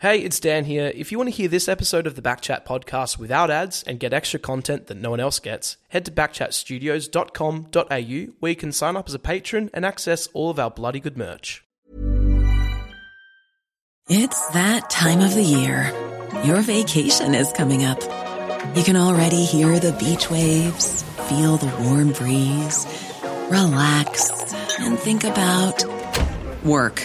Hey, it's Dan here. If you want to hear this episode of the Backchat podcast without ads and get extra content that no one else gets, head to backchatstudios.com.au where you can sign up as a patron and access all of our bloody good merch. It's that time of the year. Your vacation is coming up. You can already hear the beach waves, feel the warm breeze, relax, and think about work.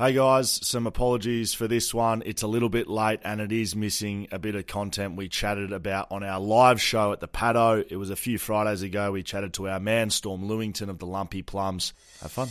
Hey guys, some apologies for this one. It's a little bit late and it is missing a bit of content we chatted about on our live show at the Paddo. It was a few Fridays ago. We chatted to our man, Storm Lewington of the Lumpy Plums. Have fun.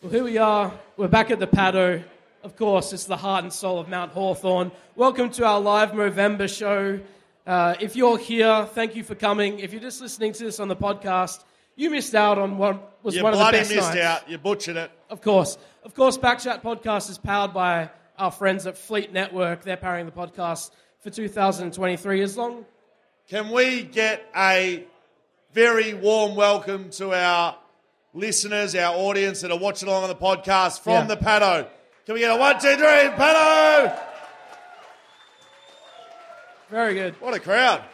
Well, here we are. We're back at the Paddo. Of course, it's the heart and soul of Mount Hawthorn. Welcome to our live Movember show. Uh, if you're here, thank you for coming. If you're just listening to this on the podcast, you missed out on what was You one of the bloody best missed nights. out. You butchered it. Of course. Of course, Backchat Podcast is powered by our friends at Fleet Network. They're powering the podcast for 2023. As long Can we get a very warm welcome to our listeners, our audience that are watching along on the podcast from Yeah. the Paddo? Can we get a one, two, three, Paddo? very good. What a crowd.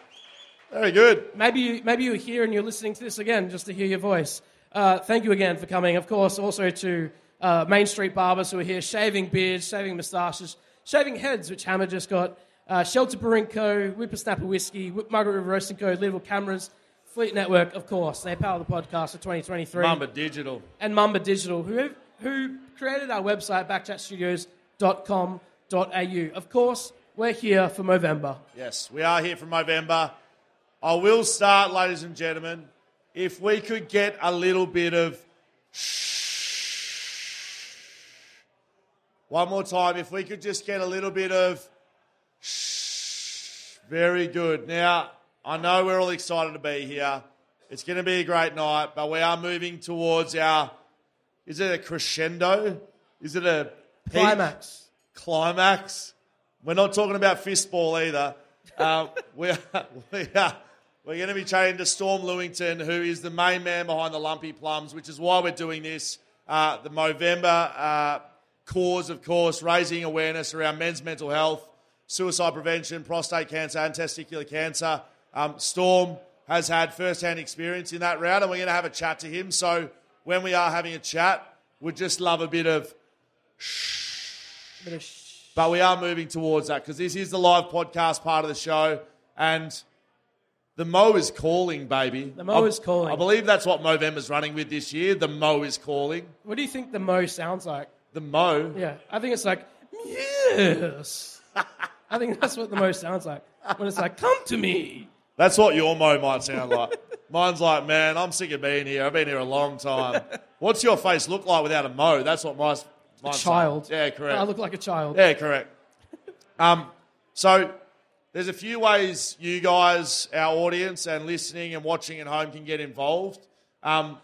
Very good. Maybe you, maybe you're here and you're listening to this again just to hear your voice. Uh, thank you again for coming. Of course, also to uh, Main Street Barbers who are here shaving beards, shaving moustaches, shaving heads, which Hammer just got. Uh, Shelter Brewing Co., Whippersnapper Whiskey, Whip Margaret River Roasting Co., Little Cameras, Fleet Network, of course. They power the podcast for 2023. Mamba Digital. and Mamba Digital, who, who created our website, backchatstudios.com.au. Of course, we're here for Movember. Yes, we are here for Movember. I will start, ladies and gentlemen. If we could get a little bit of shh. one more time, if we could just get a little bit of shh. very good. Now, I know we're all excited to be here. It's going to be a great night, but we are moving towards our. Is it a crescendo? Is it a peak? Climax. climax. We're not talking about fistball either. Um, we are, we are, we're going to be chatting to Storm Lewington, who is the main man behind the Lumpy Plums, which is why we're doing this. Uh, the Movember uh, cause, of course, raising awareness around men's mental health, suicide prevention, prostate cancer, and testicular cancer. Um, Storm has had first-hand experience in that round, and we're going to have a chat to him. So when we are having a chat, we'd just love a bit of Bit of sh- but we are moving towards that because this is the live podcast part of the show, and the Mo is calling, baby. The Mo I- is calling. I believe that's what Movember's running with this year. The Mo is calling. What do you think the Mo sounds like? The Mo. Yeah, I think it's like, yes. I think that's what the Mo sounds like. When it's like, come to me. That's what your Mo might sound like. Mine's like, man, I'm sick of being here. I've been here a long time. What's your face look like without a Mo? That's what my mine's Child. saying. Yeah, correct. I look like a child. Yeah, correct. Um, so there's a few ways you guys, our audience, and listening and watching at home can get involved. Um,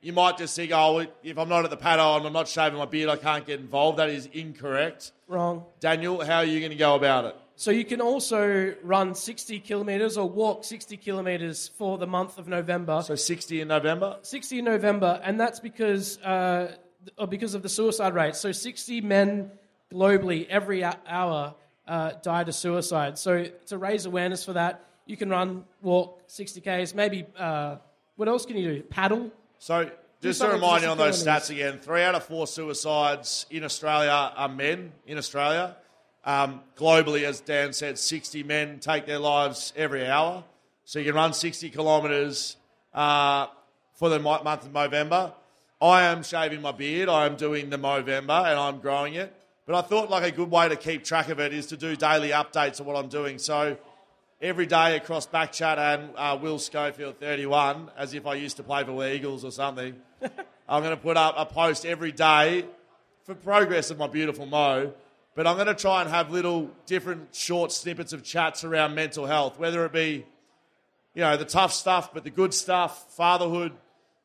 you might just think, oh, if I'm not at the paddo and I'm not shaving my beard, I can't get involved. That is incorrect. Wrong. Daniel, how are you going to go about it? So you can also run 60 kilometers or walk 60 kilometers for the month of November. So 60 in November. 60 in November, and that's because uh, or because of the suicide rate. So 60 men globally every hour uh, die to suicide. So to raise awareness for that, you can run, walk 60 k's. Maybe uh, what else can you do? Paddle. So Just to remind you on those stats again, three out of four suicides in Australia are men in Australia. Um, globally, as Dan said, 60 men take their lives every hour. So you can run 60 kilometres uh, for the month of November. I am shaving my beard. I am doing the Movember and I'm growing it. But I thought like a good way to keep track of it is to do daily updates of what I'm doing. So every day across Backchat and uh, Will Schofield 31, as if I used to play for the Eagles or something. I'm going to put up a post every day for progress of my beautiful Mo. But I'm going to try and have little different short snippets of chats around mental health, whether it be, you know, the tough stuff, but the good stuff, fatherhood,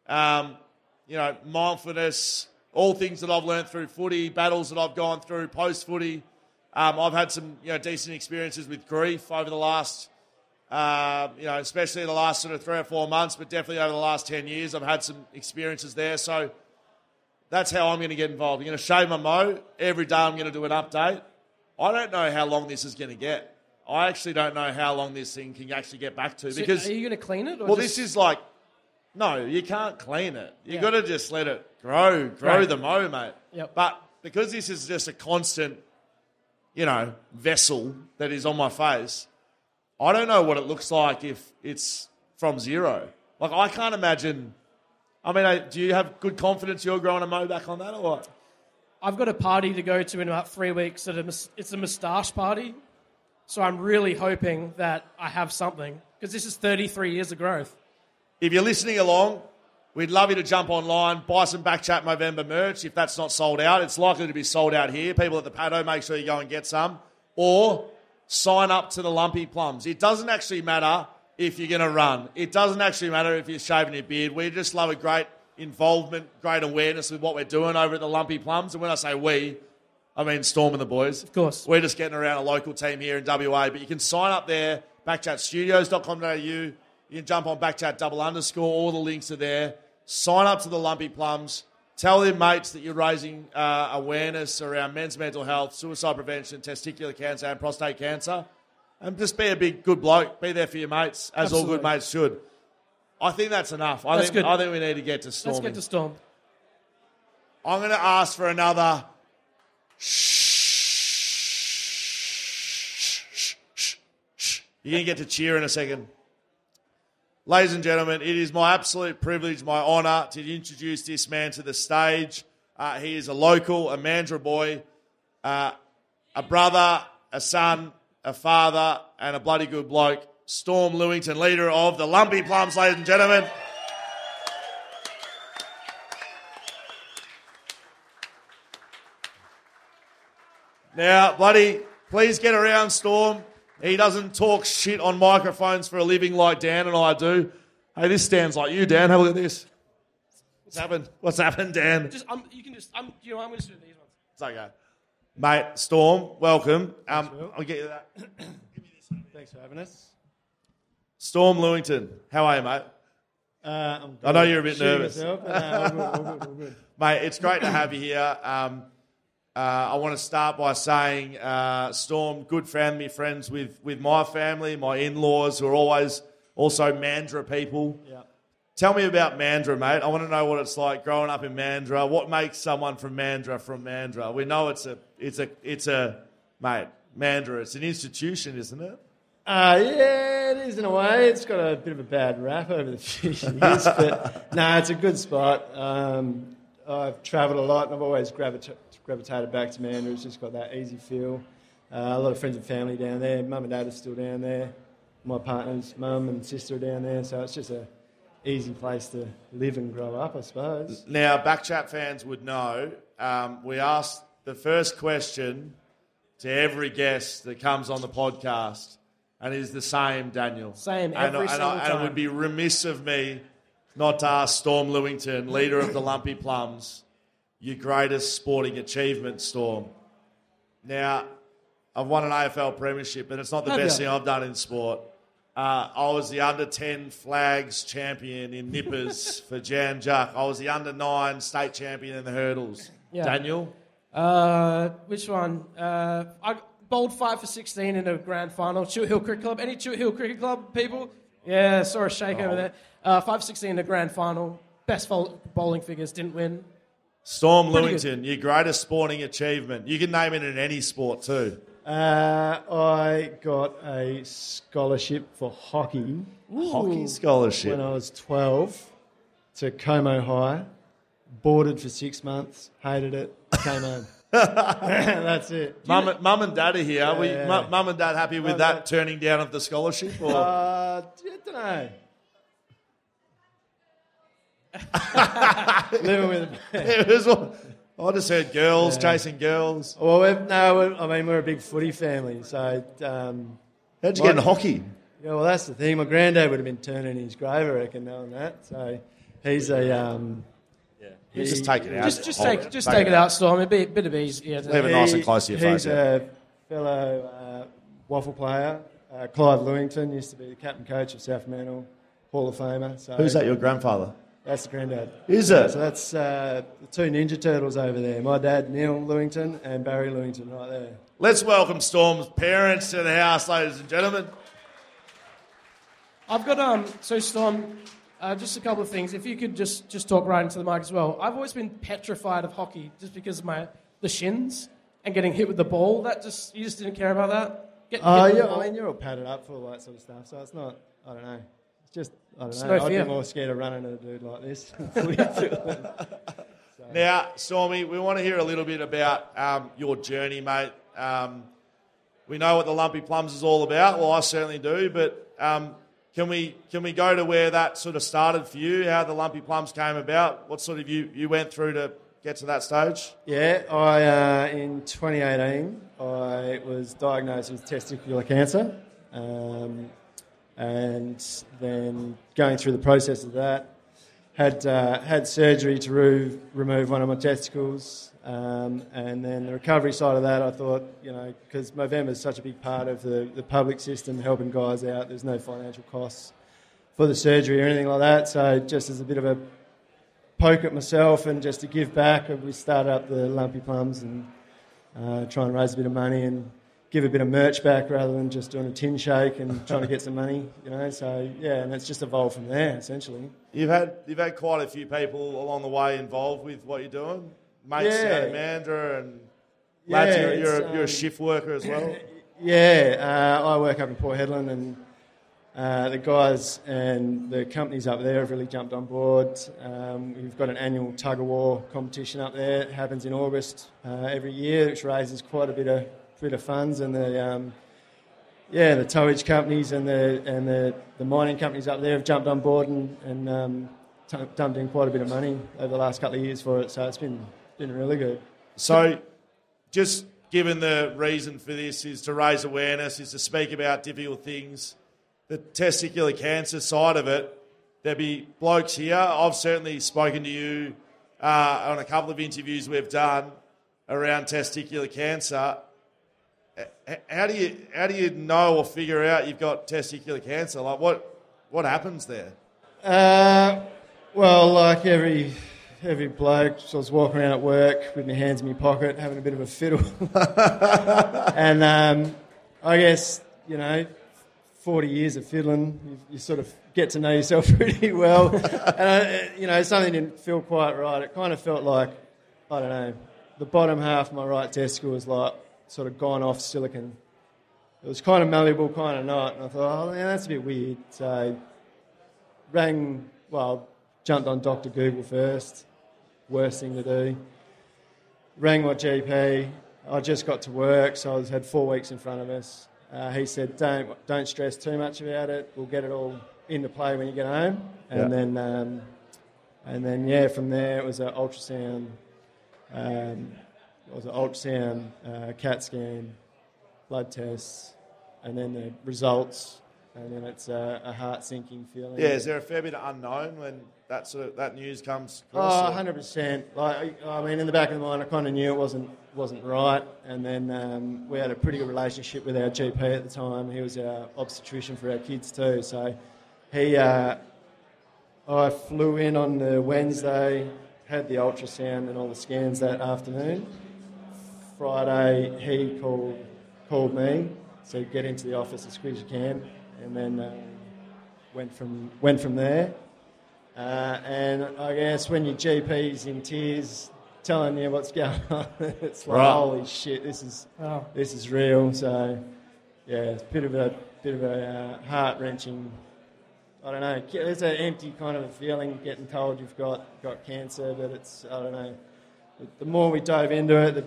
um, you know, mindfulness, all things that I've learned through footy, battles that I've gone through post footy. Um, I've had some, you know, decent experiences with grief over the last, uh, you know, especially the last sort of three or four months, but definitely over the last 10 years, I've had some experiences there. So that's how I'm going to get involved. I'm going to shave my mo. Every day I'm going to do an update. I don't know how long this is going to get. I actually don't know how long this thing can actually get back to So because are you going to clean it? Or well, just- this is like, no, you can't clean it. You Yeah. got to just let it grow, grow Right. the mo, mate. Yep. But because this is just a constant, you know, vessel that is on my face, I don't know what it looks like if it's from zero. Like I can't imagine. I mean, do you have good confidence you're growing a mo back on that or what? I've got a party to go to in about three weeks. At a, it's a moustache party. So I'm really hoping that I have something because this is 33 years of growth. If you're listening along, we'd love you to jump online, buy some Backchat Movember merch. If that's not sold out, it's likely to be sold out here. People at the paddo, make sure you go and get some. Or sign up to the Lumpy Plums. It doesn't actually matter if you're going to run. It doesn't actually matter if you're shaving your beard. We just love a great involvement, great awareness with what we're doing over at the Lumpy Plums. And when I say we, I mean Storm and the boys. Of course. We're just getting around a local team here in WA. But you can sign up there, backchatstudios.com.au. You can jump on backchat double underscore. All the links are there. Sign up to the Lumpy Plums. Tell their mates that you're raising uh, awareness around men's mental health, suicide prevention, testicular cancer, and prostate cancer. And just be a big good bloke. Be there for your mates, as all good mates should. I think that's enough. I That's think good. I think we need to get to Stormy. Let's get to Storm. I'm going to ask for another. You're going to get to cheer in a second. Ladies and gentlemen, it is my absolute privilege, my honour to introduce this man to the stage. Uh, he is a local, a Mandra boy, uh, a brother, a son, a father, and a bloody good bloke. Storm Lewington, leader of the Lumpy Plums, ladies and gentlemen. Now, bloody, please get around Storm. He doesn't talk shit on microphones for a living like Dan and I do. Hey, this stands like you, Dan. Have a look at this. What's happened? What's happened, Dan? Just, um, you can just, um, you know, I'm going to do these ones. It's okay. Mate, Storm, welcome. Um, I'll get you that. Thanks for having us. Storm Lewington, how are you, mate? Uh, I'm I know you're a bit nervous. myself, uh, all good, all good, all good. Mate, it's great to have you here. Um, uh, I want to start by saying, uh, Storm, good family, friends with, with my family, my in laws, who are always also Mandra people. Yeah. Tell me about Mandra, mate. I want to know what it's like growing up in Mandra. What makes someone from Mandra from Mandra? We know it's a, it's a, it's a, mate, Mandra. It's an institution, isn't it? Uh, yeah, it is in a way. It's got a bit of a bad rap over the few years, but no, it's a good spot. Um, I've travelled a lot and I've always gravita- gravitated back to Mandurah. It's just got that easy feel. Uh, a lot of friends and family down there. Mum and dad are still down there. My partner's mum and sister are down there, so it's just a easy place to live and grow up, I suppose. Now, Backchat fans would know um, we asked the first question to every guest that comes on the podcast, and it is the same, Daniel. Same, every and, single and it would be remiss of me not to ask Storm Lewington, leader of the Lumpy Plums, your greatest sporting achievement, Storm. Now, I've won an AFL premiership, and it's not the Have best ya? thing I've done in sport. Uh, I was the under 10 flags champion in Nippers for Jan Juc. I was the under 9 state champion in the hurdles. Yeah. Daniel? Uh, which one? Uh, I bowled five for 16 in a grand final. Chute Hill Cricket Club. Any Chute Hill Cricket Club people? Yeah, saw a shake over there. Uh, five for 16 in a grand final. best bowling figures didn't win. Storm Pretty Lewington, your greatest sporting achievement. You can name it in any sport too. Uh, I got a scholarship for hockey Hockey scholarship. when I was 12 to Como High. Boarded for six months, hated it, came home. That's it. Mum, and- mum and dad are here. Are we, Yeah. mum, mum and dad happy with Mum, that turning down of the scholarship? Or? Uh, I don't know. Living with. It was all- I just heard girls chasing girls. Well, we've, no, we're, I mean we're a big footy family, so um, How'd you get into hockey? yeah. Well, that's the thing. My granddad would have been turning his grave, I reckon, knowing that. So he's a um, You just take it out. Just, just Hold take, just take it out, Storm. A bit, bit of ease. Yeah, Leave it nice and close to your He's face. yeah. a fellow uh, waffle player. Uh, Clive Lewington used to be the captain coach of South Fremantle, Hall of Famer. So Who's that? Your grandfather? That's the granddad. Is it? So that's uh, the two Ninja Turtles over there. My dad, Neil Lewington, and Barry Lewington, right there. Let's welcome Storm's parents to the house, ladies and gentlemen. I've got um. So Storm, uh, just a couple of things. If you could just just talk right into the mic as well. I've always been petrified of hockey just because of my the shins and getting hit with the ball. That just you just didn't care about that. Getting Oh, hit with yeah. I mean, you're all padded up for all that sort of stuff, so it's not. I don't know. Just I don't know. no I'd fear. be more scared of running at a dude like this. Now, Stormy, we want to hear a little bit about um, your journey, mate. Um, we know what the lumpy plums is all about. Well, I certainly do. But um, can we can we go to where that sort of started for you? How the lumpy plums came about? What sort of you you went through to get to that stage? Yeah, I uh, in 2018 I was diagnosed with testicular cancer, um, and then going through the process of that, had uh, had surgery to re- remove one of my testicles, um, and then the recovery side of that, I thought, you know, because Movember is such a big part of the, the public system, helping guys out. There's no financial costs for the surgery or anything like that. So just as a bit of a poke at myself and just to give back. We started up the Lumpy Plums and uh, try and raise a bit of money and give a bit of merch back rather than just doing a tin shake and trying to get some money, you know. So yeah, and it's just evolved from there essentially. You've had you've had quite a few people along the way involved with what you're doing. Mates Yeah. Mandra and lads, you're, you're, a, you're a um, shift worker as well. Yeah, uh, I work up in Port Hedland and. Uh, the guys and the companies up there have really jumped on board. Um, we've got an annual tug of war competition up there. It happens in August uh, every year, which raises quite a bit of bit of funds. And the um, yeah, the towage companies and the and the, the mining companies up there have jumped on board and, and um, t- dumped in quite a bit of money over the last couple of years for it. So it's been been really good. So, just given the reason for this is to raise awareness, is to speak about difficult things, the testicular cancer side of it. There'll be blokes here. I've certainly spoken to you uh, on a couple of interviews we've done around testicular cancer. How do you how do you know or figure out you've got testicular cancer? Like what what happens there? Uh, well, like every every bloke, so I was walking around at work with my hands in my pocket, having a bit of a fiddle, and um, I guess you know, forty years of fiddling, you, you sort of get to know yourself pretty well, and I, you know, something didn't feel quite right. It kind of felt like I don't know, the bottom half of my right testicle was like sort of gone off silicon. It was kind of malleable, kind of not, and I thought, oh, yeah, that's a bit weird. So rang, well, jumped on Dr. Google first. Worst thing to do. Rang my GP. I just got to work, so I was, had four weeks in front of us. Uh, he said, "Don't don't stress too much about it. We'll get it all into play when you get home." And Yeah. then um, and then yeah, from there it was an ultrasound. Um, it was an ultrasound, uh, CAT scan, blood tests, and then the results. And then it's a, a heart sinking feeling. Yeah, is there a fair bit of unknown when that sort of that news comes? Oh, across, or- 100 percent. Like, I mean, in the back of the mind, I kind of knew it wasn't wasn't right. And then um, we had a pretty good relationship with our GP at the time. He was our obstetrician for our kids too. So he, uh, I flew in on the Wednesday, had the ultrasound and all the scans that afternoon. Friday, he called called me, so get into the office as quick as you can, and then uh, went from went from there. Uh, and I guess when your GP's in tears telling you what's going on, it's like, Right. holy shit, this is Wow. this is real. So, yeah, it's a bit of a bit of a uh, heart wrenching. I don't know. It's an empty kind of feeling getting told you've got got cancer, but it's I don't know. The- more we dove into it, the,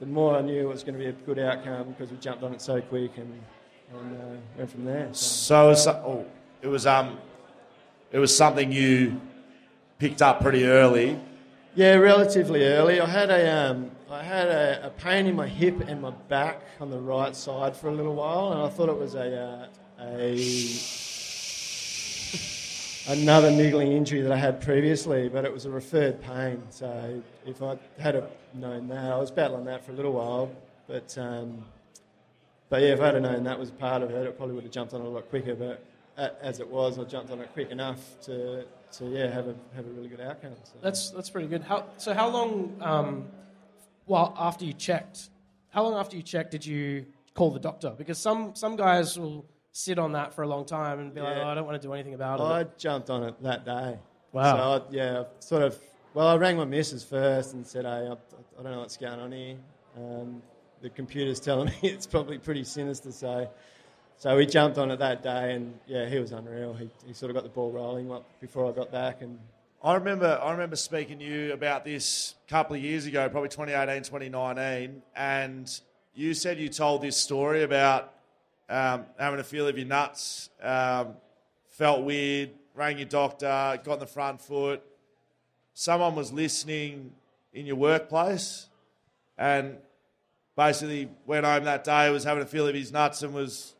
the more I knew it was going to be a good outcome because we jumped on it so quick and, and uh, went from there. So. So it was, oh, it was um, it was something you picked up pretty early. Yeah, relatively early. I had a um, I had a, a pain in my hip and my back on the right side for a little while, and I thought it was a uh, a another niggling injury that I had previously, but it was a referred pain. So if I had known that, I was battling that for a little while, but um, but yeah, if I had known that was part of it, it probably would have jumped on it a lot quicker. But as it was, I jumped on it quick enough to, to yeah have a have a really good outcome. So. That's that's pretty good. How so? How long? Um, well, after you checked, how long after you checked did you call the doctor? Because some some guys will sit on that for a long time and be like, "Oh, I don't want to do anything about I it." I jumped on it that day. Wow. So I, yeah, I sort of. Well, I rang my missus first and said, "Hey, I, I don't know what's going on here. Um, the computer's telling me it's probably pretty sinister." So, so we jumped on it that day, and yeah, he was unreal. He, he sort of got the ball rolling before I got back, and I remember, I remember speaking to you about this a couple of years ago, probably 2018, 2019, and you said you told this story about um, having a feel of your nuts, um, felt weird, rang your doctor, got on the front foot. Someone was listening in your workplace, and basically went home that day, was having a feel of his nuts, and was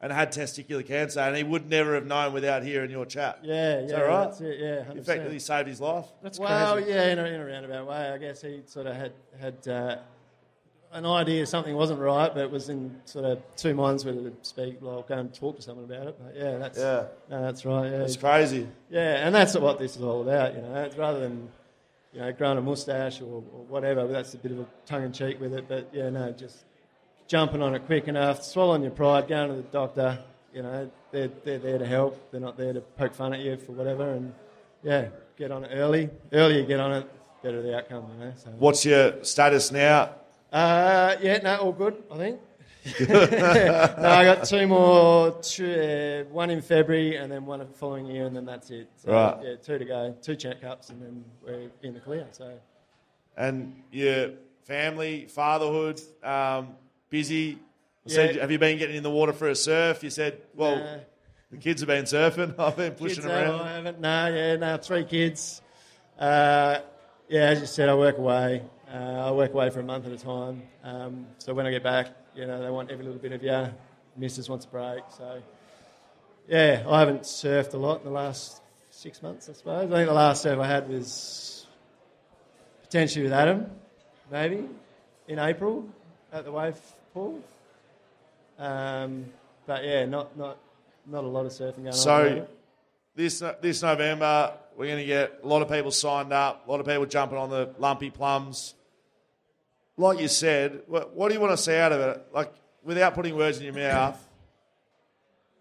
and had testicular cancer, and he would never have known without hearing your chat. yeah, Is yeah, that right? that's it. Yeah, 100%. Effectively saved his life. That's well, crazy. yeah, in a, in a roundabout way. I guess he sort of had had uh, an idea something wasn't right, but it was in sort of two minds whether to speak. Well, go and talk to someone about it. But yeah, that's Yeah. no, that's right. Yeah, It's crazy. yeah, and that's what this is all about. You know, it's rather than you know growing a mustache or, or whatever. That's a bit of a tongue in cheek with it. But yeah, no, just jumping on it quick enough, swallowing your pride, going to the doctor. You know, they're they're there to help. They're not there to poke fun at you for whatever. And yeah, get on it early. Earlier you get on it, better the outcome. You know. So. What's your status now? Uh, yeah, no, all good, I think. no, I got two more, two, uh, one in February and then one the following year, and then that's it. So, Right. Yeah, two to go, two checkups, and then we're in the clear. So, And your family, fatherhood, um, busy. Yeah. Said, have you been getting in the water for a surf? You said, well, Nah. the kids have been surfing. I've been pushing no, around. I haven't. No, yeah, no, three kids. Uh, yeah, as you said, I work away. Uh, I work away for a month at a time. Um, so when I get back, you know, they want every little bit of you. Missus wants a break. So, yeah, I haven't surfed a lot in the last six months, I suppose. I think the last surf I had was potentially with Adam, maybe, in April at the wave pool. Um, but yeah, not, not, not a lot of surfing going on. So this this November, we're going to get a lot of people signed up, a lot of people jumping on the lumpy plums. Like you said, what, what do you want to see out of it? Like, without putting words in your mouth,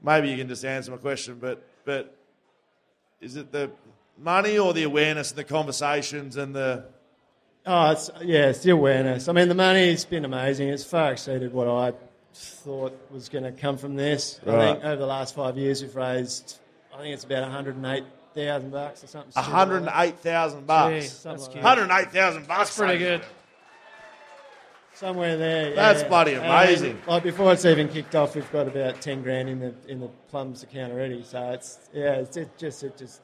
maybe you can just answer my question, but but is it the money or the awareness and the conversations and the Oh, it's, yeah, it's the awareness. I mean, the money's been amazing. It's far exceeded what I thought was going to come from this. I think over the last five years, we've raised, I think it's about 108,000 bucks or something. stupid like that. 108,000 bucks? Gee, Something that's like 108,000 bucks. That's pretty good. Somewhere there. That's yeah. bloody And, amazing. like before it's even kicked off, we've got about 10 grand in the in the plums account already. So it's yeah, it's it just it just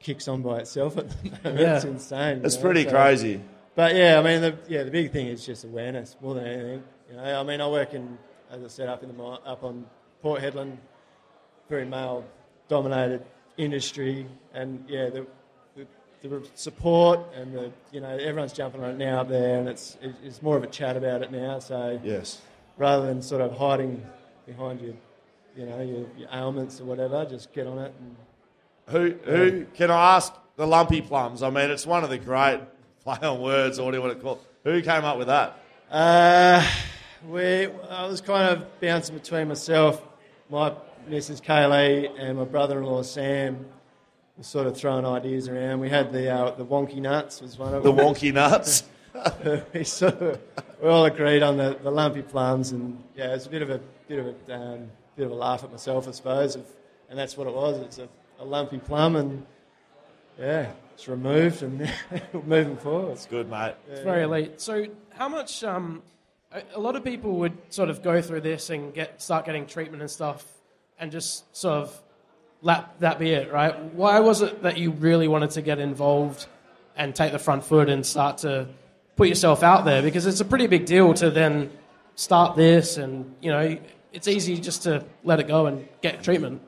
kicks on by itself at the moment. Yeah. It's insane. It's know, pretty so- crazy. But yeah, I mean, the, yeah, the big thing is just awareness more than anything. You know, I mean, I work in, as I said, up in the up on Port Hedland, very male-dominated industry, and yeah, the, the, support and the you know everyone's jumping on it now up there, and it's it's more of a chat about it now. So Yes. rather than sort of hiding behind your, you know, your, your ailments or whatever, just get on it. And, Who, who can I ask the lumpy plums? I mean, it's one of the great play on words, or what do you want to call it? Who came up with that? Uh, we, I was kind of bouncing between myself, my Mrs. Kaylee, and my brother-in-law Sam. We're sort of throwing ideas around. We had the uh, the wonky nuts was one of The them. wonky nuts. we sort of, we all agreed on the, the lumpy plums, and yeah, it's a bit of a bit of a um, bit of a laugh at myself, I suppose, of, and that's what it was. It's a, a lumpy plum, and yeah, it's removed and moving forward. It's good, mate. It's very elite. So, how much? Um, a, a lot of people would sort of go through this and get start getting treatment and stuff, and just sort of let that be it, right? Why was it that you really wanted to get involved and take the front foot and start to put yourself out there? Because it's a pretty big deal to then start this, and you know, it's easy just to let it go and get treatment.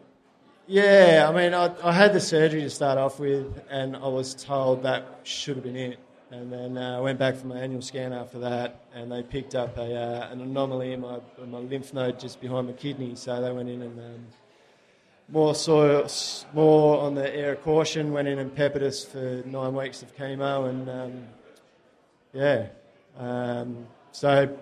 Yeah, I mean, I, I had the surgery to start off with, and I was told that should have been it. And then uh, I went back for my annual scan after that, and they picked up a, uh, an anomaly in my, in my lymph node just behind my kidney. So they went in and um, more soil, more on the air of caution. Went in and peppered us for nine weeks of chemo, and um, yeah. Um, so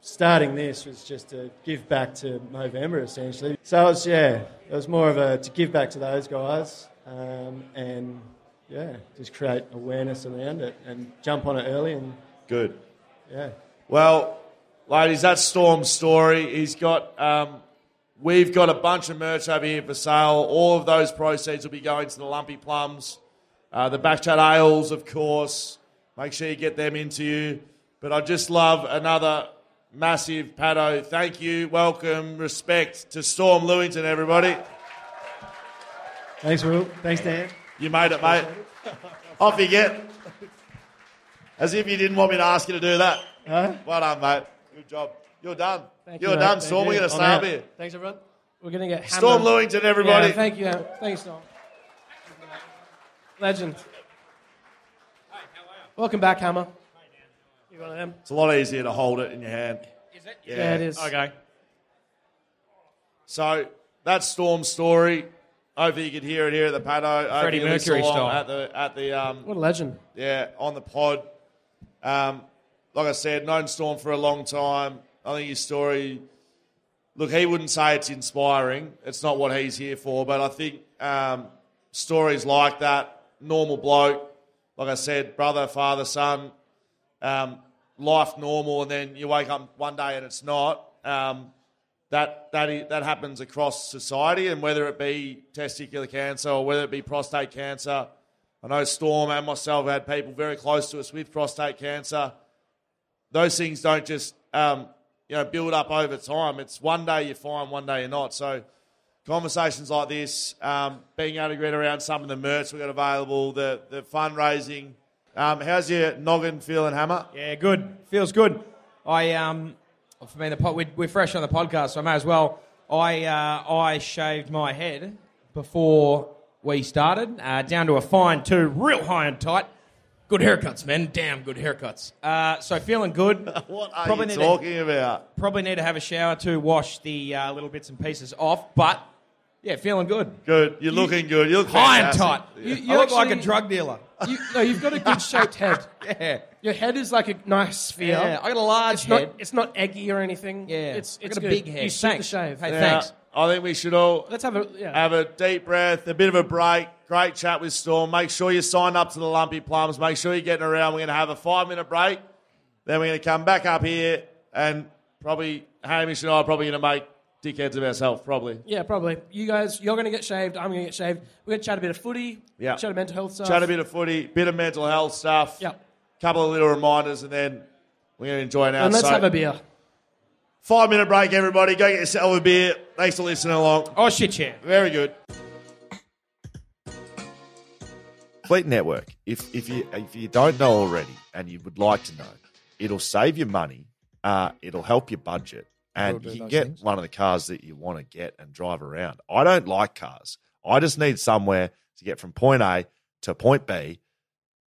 starting this was just to give back to Movember essentially. So it was yeah, it was more of a to give back to those guys um, and yeah, just create awareness around it and jump on it early and Good. yeah. Well, ladies, that's Storm's story. He's got, um, we've got a bunch of merch over here for sale. All of those proceeds will be going to the Lumpy Plums, uh, the Backchat Ales, of course. Make sure you get them into you. But I just love another massive Paddo. Thank you, welcome, respect to Storm Lewington, everybody. Thanks, Will. Thanks, Dan. You made it, mate. Off you get. As if you didn't want me to ask you to do that. Huh? Well done, mate. Good job. You're done. Thank you, You're done, Thank Storm. We're going to I'm stay up out. here. Thanks, everyone. We're gonna get Storm hammered. Lewington, everybody. Yeah, thank you, thanks, Storm. Legend. Welcome back, Hammer. You one of them? It's a lot easier to hold it in your hand. Is it? Yeah, Yeah, it is. Okay. So that's Storm's story. Hopefully you could hear it here at the paddo. Hopefully Freddie you Mercury style. at the at the um, What a legend. yeah on the pod. Um, like I said, known Storm for a long time. I think his story. Look, he wouldn't say it's inspiring. It's not what he's here for. But I think um, stories like that, normal bloke, like I said, brother, father, son, um, life normal, and then you wake up one day and it's not. Um, that that that happens across society, and whether it be testicular cancer or whether it be prostate cancer. I know Storm and myself had people very close to us with prostate cancer. Those things don't just um, you know build up over time. It's one day you're fine, one day you're not. So conversations like this, um, being able to get around some of the merch we've got available, the the fundraising. Um, how's your noggin feeling, Hammer? Yeah, good. Feels good. I um, for me the pod, we're, we're fresh on the podcast, so I may as well. I uh, I shaved my head before we started, uh, down to a fine two, real high and tight. Good haircuts, man. Damn good haircuts. Uh, so feeling good. What are Probably you need to- talking about? Probably need to have a shower to wash the uh, little bits and pieces off, but yeah, feeling good. Good. You're looking good. You look High and fantastic. tight. You- I look like a drug dealer. You, no, you've got a good shaped head. Yeah. Your head is like a nice sphere. Yeah, I got a large it's head. Not, it's not eggy or anything. Yeah, it's I it's got a good. big head. You suit Thanks. the shave. Hey, Now, thanks. I think we should all Let's have a yeah. have a deep breath, a bit of a break. Great chat with Storm. Make sure you sign up to the Lumpy Plums. Make sure you're getting around. We're going to have a five minute break. Then we're going to come back up here and probably Hamish and I are probably going to make dickheads of ourselves. Probably. yeah, probably. You guys, you're going to get shaved. I'm going to get shaved. We're going to chat a bit of footy. Yeah. Chat a mental health stuff. Chat a bit of footy, bit of mental health stuff. Yeah. Couple of little reminders, and then we're going to enjoy now. And let's So, have a beer. Five minute break, everybody. Go get yourself a beer. Thanks for listening along. Oh shit, yeah. Very good. Fleet Network. If if you if you don't know already and you would like to know, it'll save you money. Uh, it'll help your budget, and do you can those get things. one of the cars that you want to get and drive around. I don't like cars. I just need somewhere to get from point A to point B.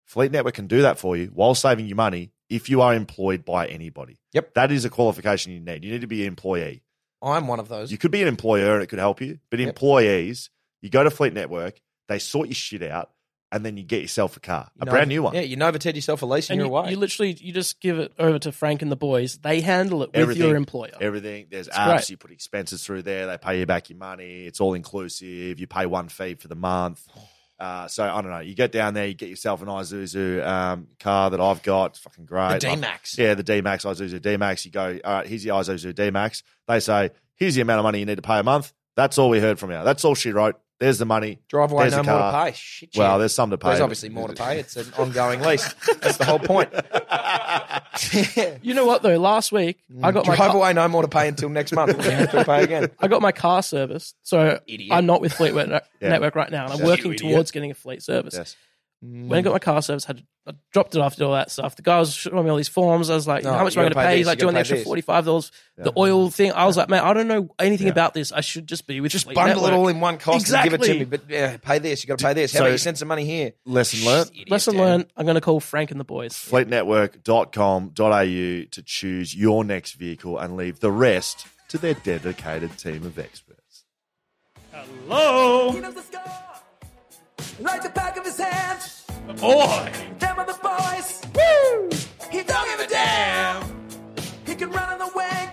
Fleet Network can do that for you while saving you money if you are employed by anybody. Yep. That is a qualification you need. You need to be an employee. I'm one of those. You could be an employer and it could help you, but employees, you go to Fleet Network, they sort your shit out, and then you get yourself a car, a You brand new one. Yeah, you Novated yourself a lease and, And you're you, away. you literally you just give it over to Frank and the boys. They handle it with Everything, your employer. Everything. There's It's apps. great. You put expenses through there. They pay you back your money. It's all inclusive. You pay one fee for the month. Uh, so I don't know. You get down there, you get yourself an Isuzu um, car that I've got. It's fucking great. The D-Max. Yeah, the D Max Isuzu D Max. You go, all right, here's the Isuzu D Max. They say, here's the amount of money you need to pay a month. That's all we heard from you. That's all she wrote. There's the money. Drive away, There's no the more to pay. Shit, Well, there's some to pay. There's obviously more to pay. It's an ongoing lease. That's the whole point. You know what though? Last week mm. I got my Drive car, away, no more to pay until next month. You have to pay again. I got my car serviced. So Idiot. I'm not with Fleet Net- Yeah. Network right now, and I'm Yes. working towards getting a fleet service. Yes. Mm. When I got my car service, had I dropped it off, did all that stuff. The guy was showing me all these forms. I was like, No, "How much am I going to pay pay?" this, He's like, you gotta "Doing the extra forty-five dollars, the oil thing." I was like, "Man, I don't know anything about this. I should just be with Just bundle Network. it all in one cost and give it to me. But yeah, pay this. You got to pay this. How So- about you send some money here? Lesson learned. Idiot, Lesson Dan. learned. I'm going to call Frank and the boys. fleetnetwork.com.au to choose your next vehicle and leave the rest to their dedicated team of experts. Hello, He knows the. Like the back of his hand. boy. Them are the boys. Woo! He don't give a damn. He can run on the wing.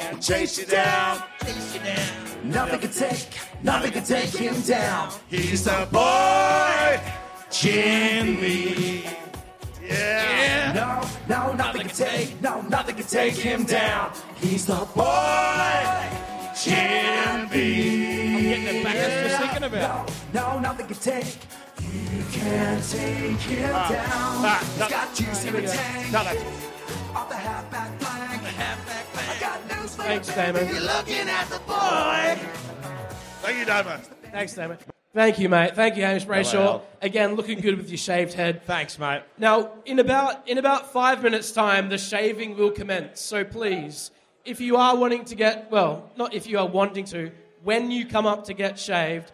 And chase you down. Chase you down. Nothing can take, nothing can take him down. He's the boy, Jimmy. Yeah. No, no, nothing can take, no, nothing can take him down. He's the boy, Jimmy. Getting it back. That's just thinking about. No, no, nothing can take. You can't take him ah, down. He's got juice in the tank. Off the halfback flank. I got news for Thanks, you, Damon. You're looking at the boy. Thank you, Damon. Thanks, Damon. Thank you, mate. Thank you, Hamish Brayshaw. Again, looking good with your shaved head. Thanks, mate. Now, in about in about five minutes' time, the shaving will commence. So please, if you are wanting to get well, not if you are wanting to, when you come up to get shaved,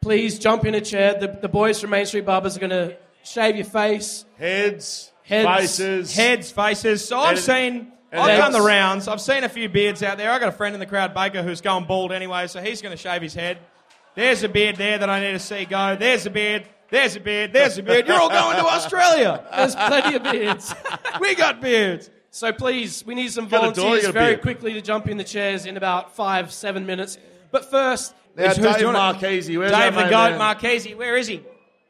please jump in a chair. The, the boys from Main Street Barbers are going to shave your face. Heads, Heads, faces. Heads, faces. So I've seen. I've done the rounds. I've seen a few beards out there. I've got a friend in the crowd, Baker, who's going bald anyway, so he's going to shave his head. There's a beard there that I need to see go. There's a beard. There's a beard. There's a beard. You're all going to Australia. There's plenty of beards. We got beards. So please, we need some Got a door, you volunteers got a very quickly to jump in the chairs in about five, seven minutes. But first, Now, Who's Dave doing it? Marchese. Where's Dave our main Goat man? Marchese. Where is he?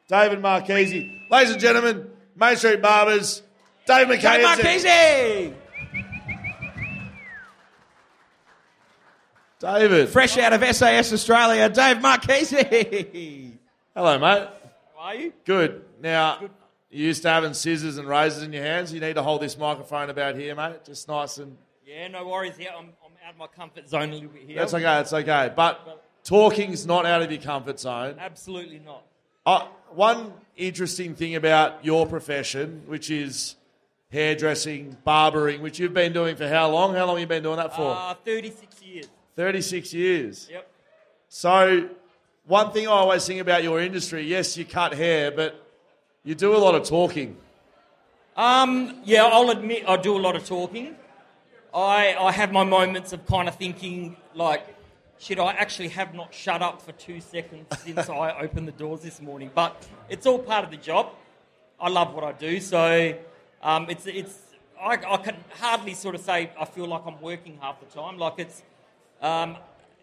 David Marchese. Ladies and gentlemen, Main Street Barbers, Dave Dave Marchese. Marchese. David. Fresh out of SAS Australia, Dave Marchese. Hello, mate. How are you? Good. Now, you used to having scissors and razors in your hands. You need to hold this microphone about here, mate. Just nice and. Yeah, no worries. Yeah, I'm, I'm out of my comfort zone a little bit here. That's okay, that's okay. But talking's not out of your comfort zone. Absolutely not. Uh, one interesting thing about your profession, which is hairdressing, barbering, which you've been doing for how long? How long have you been doing that for? Uh, 36 years. 36 years. Yep. So, one thing I always think about your industry yes, you cut hair, but you do a lot of talking. Um, yeah, I'll admit I do a lot of talking. I, I have my moments of kind of thinking, like, shit, I actually have not shut up for two seconds since I opened the doors this morning. But it's all part of the job. I love what I do, so um, it's, it's, I, I can hardly sort of say I feel like I'm working half the time. Like, it's, um,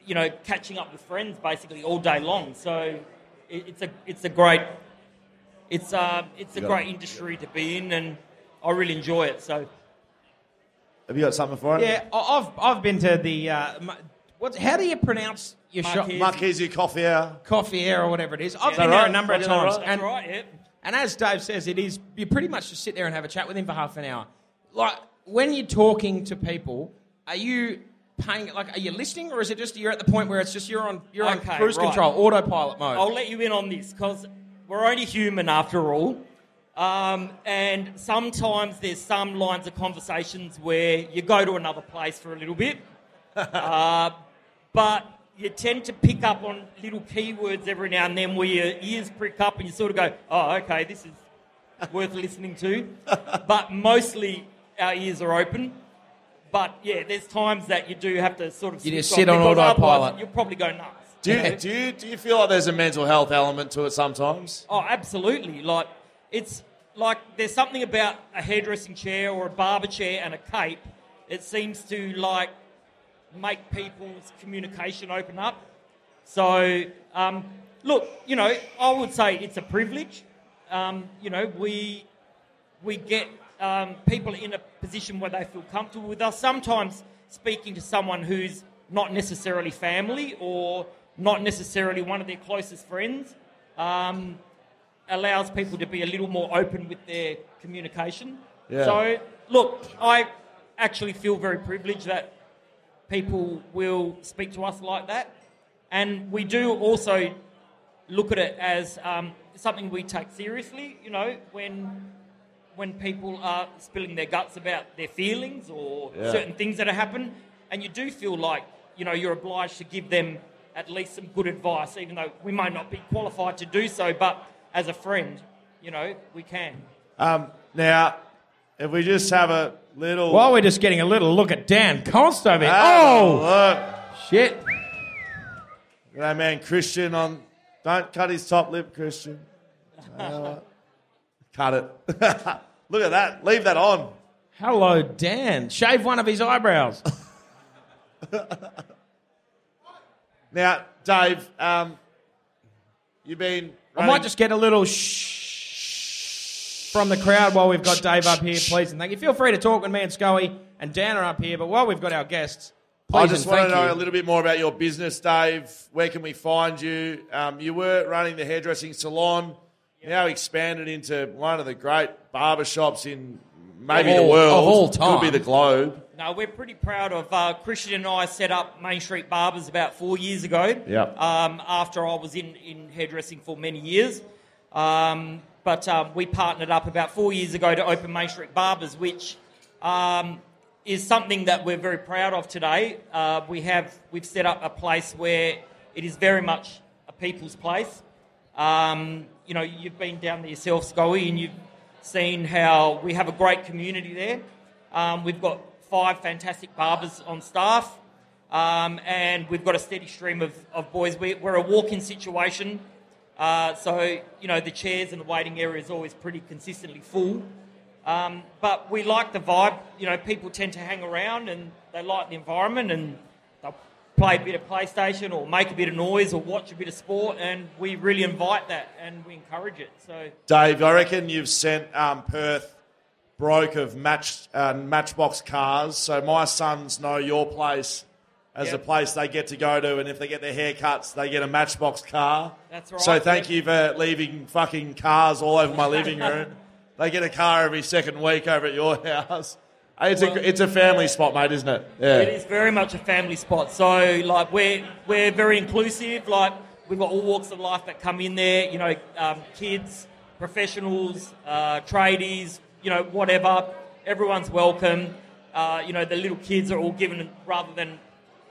you know, catching up with friends basically all day long. So it, it's, a, it's a great it's uh, it's a great it. industry to be in, and I really enjoy it. So Have you got something for him? Yeah, I- I've I've been to the uh, what? How do you pronounce your shop? Marquise. Marquise Coffee Hour. Coffee Air or whatever it is. I've Is been that there right? a number of Is that times, right? that's and right. Yeah. and as Dave says, it is you pretty much just sit there and have a chat with him for half an hour. Like when you're talking to people, are you paying? Like, are you listening, or is it just you're at the point where it's just you're on you're on cruise right. control, autopilot mode? I'll let you in on this because we're only human after all. Um, and sometimes there's some lines of conversations where you go to another place for a little bit, uh, but you tend to pick up on little keywords every now and then where your ears prick up and you sort of go, oh, okay, this is worth listening to. but mostly our ears are open. But yeah, there's times that you do have to sort of You just sit on autopilot. You'll probably go nuts. Do you, do, you, do you feel like there's a mental health element to it sometimes? Oh, absolutely. Like it's like there's something about a hairdressing chair or a barber chair and a cape. It seems to like make people's communication open up. So um, look, you know, I would say it's a privilege. Um, you know, we we get um, people in a position where they feel comfortable with us. Sometimes speaking to someone who's not necessarily family or not necessarily one of their closest friends um, allows people to be a little more open with their communication. Yeah. So, look, I actually feel very privileged that people will speak to us like that. And we do also look at it as um, something we take seriously, you know, when when people are spilling their guts about their feelings or Yeah. certain things that have happened, and you do feel like, you know, you're obliged to give them at least some good advice, even though we might not be qualified to do so, but as a friend, you know, we can. Um, now, if we just have a little. While we're just getting a little look at Dan Const over here. Oh, look. shit. That man Christian on. Don't cut his top lip, Christian. Uh, cut it. Look at that. Leave that on. Hello, Dan. Shave one of his eyebrows. Now, Dave, um, you've been. I might just get a little shh from the crowd while we've got Dave up here, please and thank you. Feel free to talk when me and Scully and Dan are up here, but while we've got our guests, please I just want to know you. a little bit more about your business, Dave. Where can we find you? Um, you were running the hairdressing salon, now expanded into one of the great barbershops in maybe Of the world. of all time. Could be the globe. No, we're pretty proud of uh, Christian and I set up Main Street Barbers about four years ago. Yep. Um, after I was in, in hairdressing for many years. Um, but um, we partnered up about four years ago to open Main Street Barbers, which um, is something that we're very proud of today. Uh, we have we've set up a place where it is very much a people's place. Um, you know, you've been down there yourself, Scully, and you've seen how we have a great community there. Um, we've got five fantastic barbers on staff, um, and we've got a steady stream of, of boys. We, we're a walk-in situation, uh, so you know the chairs and the waiting area is always pretty consistently full. Um, but we like the vibe. You know, people tend to hang around and they like the environment and they'll play a bit of PlayStation or make a bit of noise or watch a bit of sport, and we really invite that and we encourage it. So. Dave, I reckon you've sent um, Perth broke of match uh, Matchbox cars, so my sons know your place as Yep. a place they get to go to, and if they get their haircuts, they get a Matchbox car. That's right, So thank you for leaving fucking cars all over my living room. they get a car every second week over at your house. It's Well- a it's a family spot, mate, isn't it? Yeah. It is very much a family spot. So like we're we're very inclusive. Like we've got all walks of life that come in there. You know, um, kids, professionals, uh, tradies. You know, whatever. Everyone's welcome. Uh, you know, the little kids are all given rather than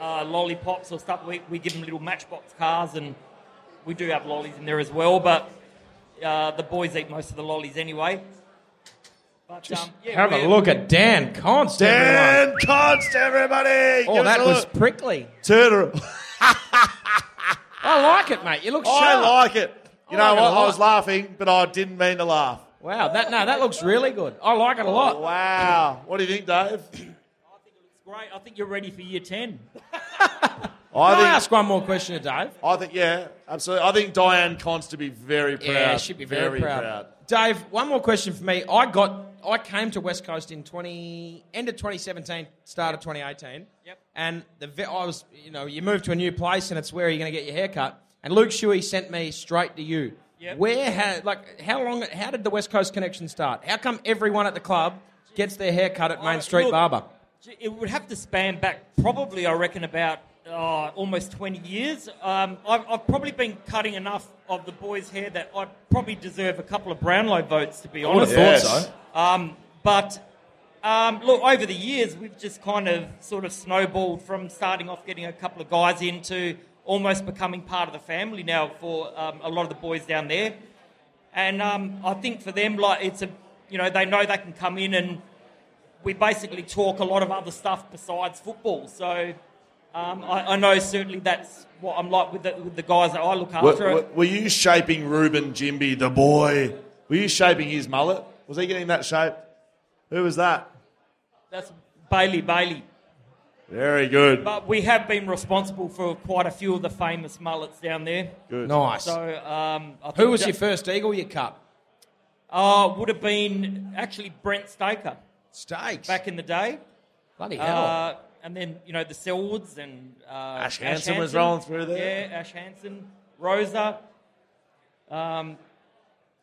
uh, lollipops or stuff. We, we give them little matchbox cars, and we do have lollies in there as well. But uh, the boys eat most of the lollies anyway. But um, yeah, Have a look at Dan Const. everyone. Dan Const, everybody! Oh, Give that was look. prickly. Turner. I like it, mate. You look sharp. I like it. You I know like what? a I lot. was laughing, but I didn't mean to laugh. Wow, that no, that looks really good. I like it a lot. Wow. What do you think, Dave? I think it looks great. I think you're ready for year 10. Can I I think, ask one more question to Dave? I think, yeah, absolutely. I think Diane Cons to be very proud. Yeah, she'd be very, proud. Dave, one more question for me. I got, I came to West Coast in twenty end of 2017, start of 2018. Yep. And the ve- I was, you know, you moved to a new place and it's where you're going to get your hair cut. And Luke Shuey sent me straight to you. Yep. Where had like how long? How did the West Coast connection start? How come everyone at the club gets their haircut at Main Street look, Barber? It would have to span back probably, I reckon, about uh, almost 20 years. Um, I've, I've probably been cutting enough of the boys' hair that I probably deserve a couple of Brownlow votes, to be I would have honest. thought so. Um, but um, look, over the years, we've just kind of sort of snowballed from starting off getting a couple of guys into almost becoming part of the family now for um, a lot of the boys down there. And um, I think for them, like it's a, you know, they know they can come in and we basically talk a lot of other stuff besides football. So um, I, I know certainly that's what I'm like with the, with the guys that I look after. were, were you shaping Reuben Ginbey, the boy? Were you shaping his mullet? Was he getting that shape? Who was that? That's Bailey Bailey. Very good. But we have been responsible for quite a few of the famous mullets down there. Good. Nice. So, um, I Who was that- your first eagle you cut? Uh, would have been actually Brent Staker Steaks. back in the day. Bloody hell. Uh, and then, you know, the Selwoods and uh, Ash Hansen was rolling through there. Yeah, Ash Hansen, Rosa. Um,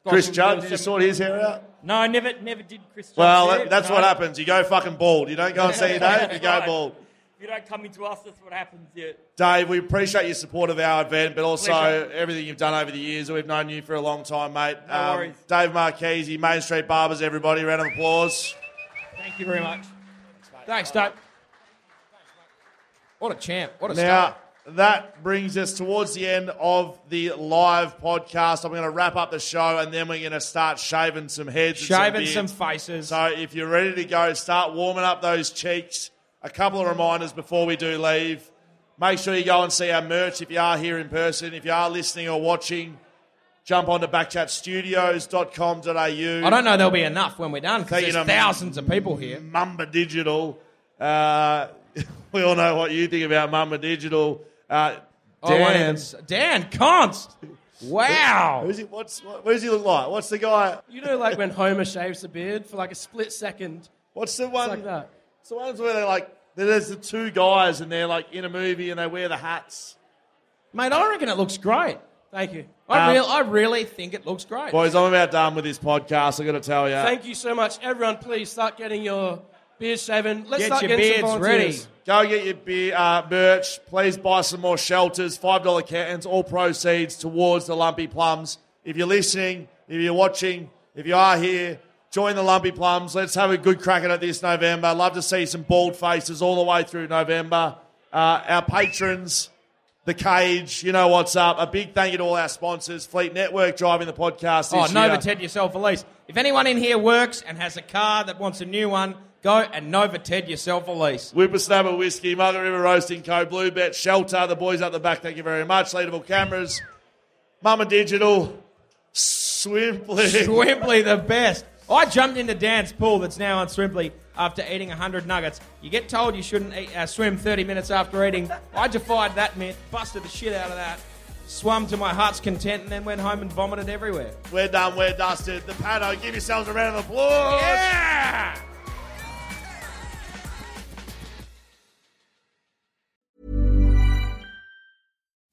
Chris there Judd, was did you sort his hair out? No, I never, never did Chris Judd's Well, hair, that- that's no. what happens. You go fucking bald. You don't go and see Dave, you go Right. bald. If you don't come into us, that's what happens. Yeah. Dave, we appreciate your support of our event, but also Pleasure. everything you've done over the years. We've known you for a long time, mate. Um, No worries. Dave Marchese, Main Street Barbers, everybody, round of applause. Thank you very much. Thanks, Doug. What a champ. What a Now, star. that brings us towards the end of the live podcast. I'm going to wrap up the show and then we're going to start shaving some heads. and Shaving beards. some faces. So if you're ready to go, start warming up those cheeks. A couple of reminders before we do leave. Make sure you go and see our merch if you are here in person. If you are listening or watching, jump on to backchatstudios.com.au. I don't know there'll be enough when we're done because there's thousands of people here. Mamba Digital. Uh, we all know what you think about Mamba Digital. Uh, Oh, Dan, even- Dan Const. Wow. who's he, what's, what, what does he look like? What's the guy? You know, like when Homer shaves the beard for like a split second. What's the It's one? like that. It's the ones where they're like, there's the two guys and they're like in a movie and they wear the hats. Mate, I reckon it looks great. Thank you. I, Um, real, I really think it looks great. Boys, I'm about done with this podcast. i got to tell you. Thank you so much. Everyone, please start getting your beards shaven. Let's Get start your getting some volunteers. ready. Go get your beer, uh, merch. Please buy some more shelters. $5 cans. All proceeds towards the Lumpy Plums. If you're listening, if you're watching, if you are here, join the Lumpy Plums. Let's have a good crack at it this November. Love to see some bald faces all the way through November. Uh, our patrons, The Cage, you know what's up. A big thank you to all our sponsors. Fleet Network driving the podcast Oh, this year. Novated yourself a lease. If anyone in here works and has a car that wants a new one, go and Novated yourself a lease. Whippersnapper Whiskey, Mother River Roasting Co., Blue Bet, Shelter, the boys up the back, thank you very much. Leadable Cameras, Mamba Digital, Swimply. Swimply the best. I jumped into Dan's pool that's now on Swimply after eating 100 nuggets. You get told you shouldn't eat, uh, swim 30 minutes after eating. I defied that myth, busted the shit out of that, swum to my heart's content, and then went home and vomited everywhere. We're done, we're dusted. The Paddo, give yourselves a round of applause. Yeah!